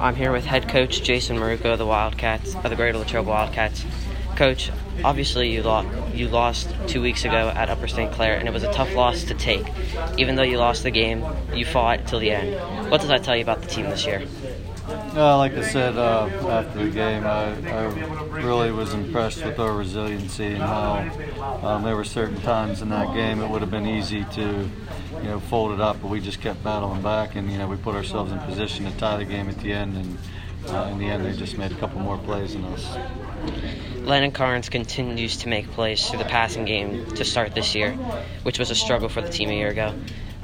I'm here with head coach Jason Marucco of the Wildcats, of the Greater Latrobe Wildcats. Coach, obviously you lost, you lost two weeks ago at Upper St. Clair, and it was a tough loss to take. Even though you lost the game, you fought till the end. What does that tell you about the team this year? Uh, like I said uh, after the game, I, I, really was impressed with our resiliency and how um, there were certain times in that game it would have been easy to, you know, fold it up, but we just kept battling back, and you know we put ourselves in position to tie the game at the end, and uh, in the end they just made a couple more plays than us. Landon Carnes continues to make plays through the passing game to start this year, which was a struggle for the team a year ago.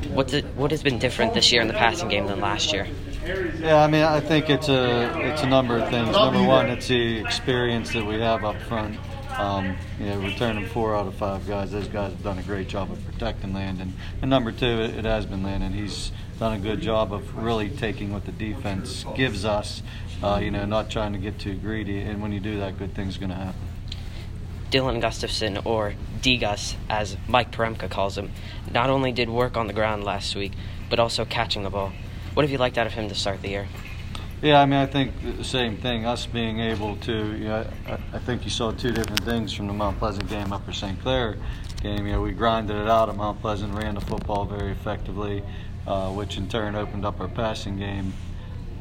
What's it, what has been different this year in the passing game than last year? Yeah, I mean, I think it's a it's a number of things. Number one, it's the experience that we have up front. Um, you know, returning four out of five guys. Those guys have done a great job of protecting Landon. And number two, it, it has been Landon. He's done a good job of really taking what the defense gives us. Uh, you know, not trying to get too greedy. And when you do that, good things are going to happen. Dylan Gustafson, or D-Gus, as Mike Paremka calls him, not only did work on the ground last week, but also catching the ball. What have you liked out of him to start the year? Yeah, I mean, I think the same thing. Us being able to, you know, I, I think you saw two different things from the Mount Pleasant game, Upper St. Clair game. You know, we grinded it out at Mount Pleasant, ran the football very effectively, uh, which in turn opened up our passing game,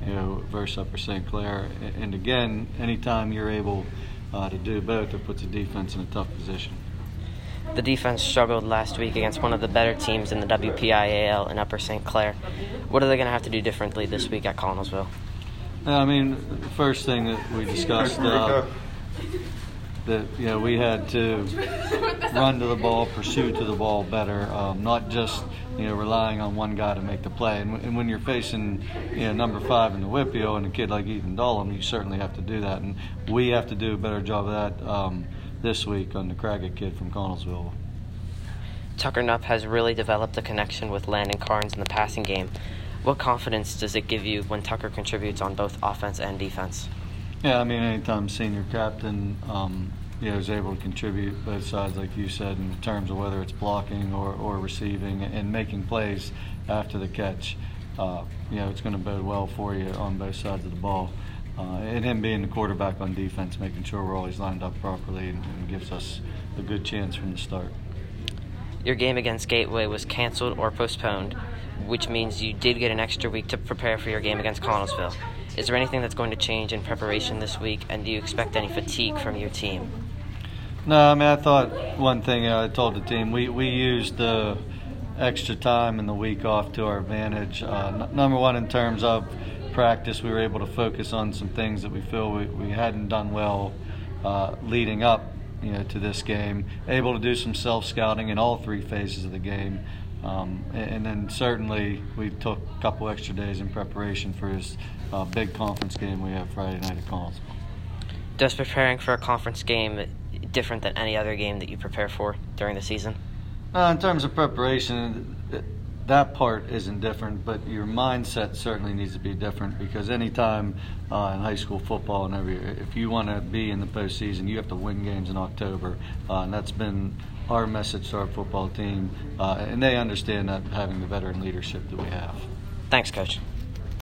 you know, versus Upper St. Clair. And again, anytime you're able uh, to do both, it puts the defense in a tough position. The defense struggled last week against one of the better teams in the WPIAL in Upper St. Clair. What are they going to have to do differently this week at Connellsville? I mean, the first thing that we discussed uh, that you know we had to run to the ball, pursue to the ball better, um, not just you know relying on one guy to make the play. And, and when you're facing you know number five in the WPIAL and a kid like Ethan Dolan, you certainly have to do that, and we have to do a better job of that um, this week on the Craggett kid from Connellsville. Tucker Knupp has really developed a connection with Landon Carnes in the passing game. What confidence does it give you when Tucker contributes on both offense and defense? Yeah, I mean, anytime senior captain, um, you know, is able to contribute both sides, like you said, in terms of whether it's blocking or, or receiving and making plays after the catch, uh, you know, it's going to bode well for you on both sides of the ball. Uh, and him being the quarterback on defense, making sure we're always lined up properly and, and gives us a good chance from the start. Your game against Gateway was canceled or postponed, which means you did get an extra week to prepare for your game against Connellsville. Is there anything that's going to change in preparation this week, and do you expect any fatigue from your team? No, I mean, I thought one thing I told the team we, we used the extra time and the week off to our advantage. Uh, n- number one, in terms of practice, we were able to focus on some things that we feel we, we hadn't done well uh, leading up you know, to this game. Able to do some self scouting in all three phases of the game. Um, and, and, then certainly we took a couple extra days in preparation for this uh, big conference game we have Friday night at Collins. Does preparing for a conference game different than any other game that you prepare for during the season? Uh, in terms of preparation, that part isn't different, but your mindset certainly needs to be different because anytime uh, in high school football and every, if you want to be in the postseason, you have to win games in October, uh, and that's been our message to our football team, uh, and they understand that having the veteran leadership that we have. Thanks, Coach.